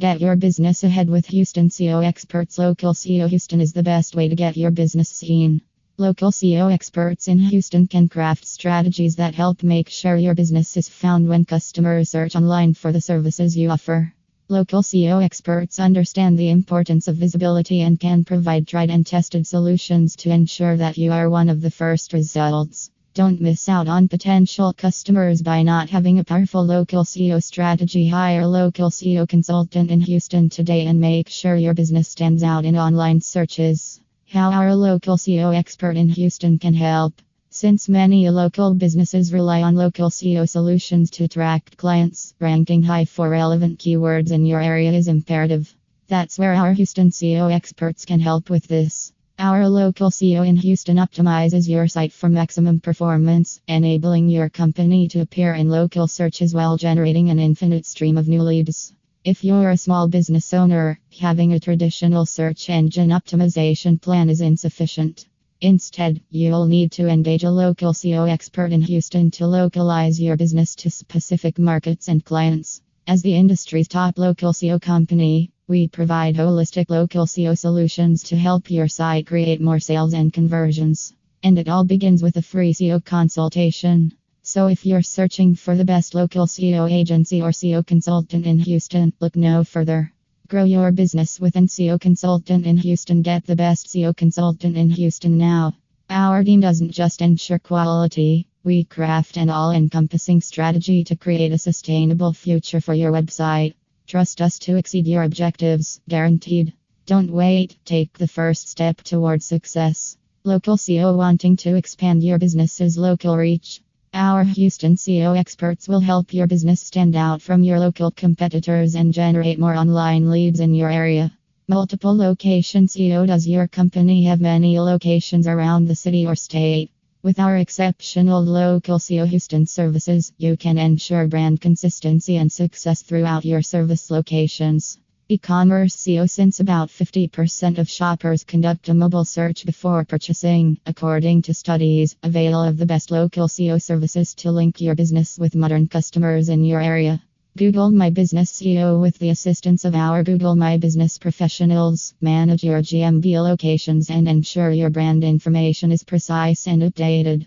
Get your business ahead with Houston SEO experts. Local SEO Houston is the best way to get your business seen. Local SEO experts in Houston can craft strategies that help make sure your business is found when customers search online for the services you offer. Local SEO experts understand the importance of visibility and can provide tried and tested solutions to ensure that you are one of the first results. Don't miss out on potential customers by not having a powerful local SEO strategy. Hire a local SEO consultant in Houston today and make sure your business stands out in online searches. How our local SEO expert in Houston can help. Since many local businesses rely on local SEO solutions to attract clients, ranking high for relevant keywords in your area is imperative. That's where our Houston SEO experts can help with this. Our local SEO in Houston optimizes your site for maximum performance, enabling your company to appear in local searches while generating an infinite stream of new leads. If you're a small business owner, having a traditional search engine optimization plan is insufficient. Instead, you'll need to engage a local SEO expert in Houston to localize your business to specific markets and clients. As the industry's top local SEO company, we provide holistic local SEO solutions to help your site create more sales and conversions. And it all begins with a free SEO consultation. So if you're searching for the best local SEO agency or SEO consultant in Houston, look no further. Grow your business with an SEO consultant in Houston. Get the best SEO consultant in Houston now. Our team doesn't just ensure quality, we craft an all encompassing strategy to create a sustainable future for your website. Trust us to exceed your objectives, guaranteed. Don't wait, take the first step towards success. Local SEO wanting to expand your business's local reach. Our Houston SEO experts will help your business stand out from your local competitors and generate more online leads in your area. Multiple location SEO Does your company have many locations around the city or state? With our exceptional local SEO Houston services, you can ensure brand consistency and success throughout your service locations. E commerce SEO Since about 50% of shoppers conduct a mobile search before purchasing, according to studies, avail of the best local SEO services to link your business with modern customers in your area. Google My Business SEO with the assistance of our Google My Business professionals. Manage your GMB locations and ensure your brand information is precise and updated.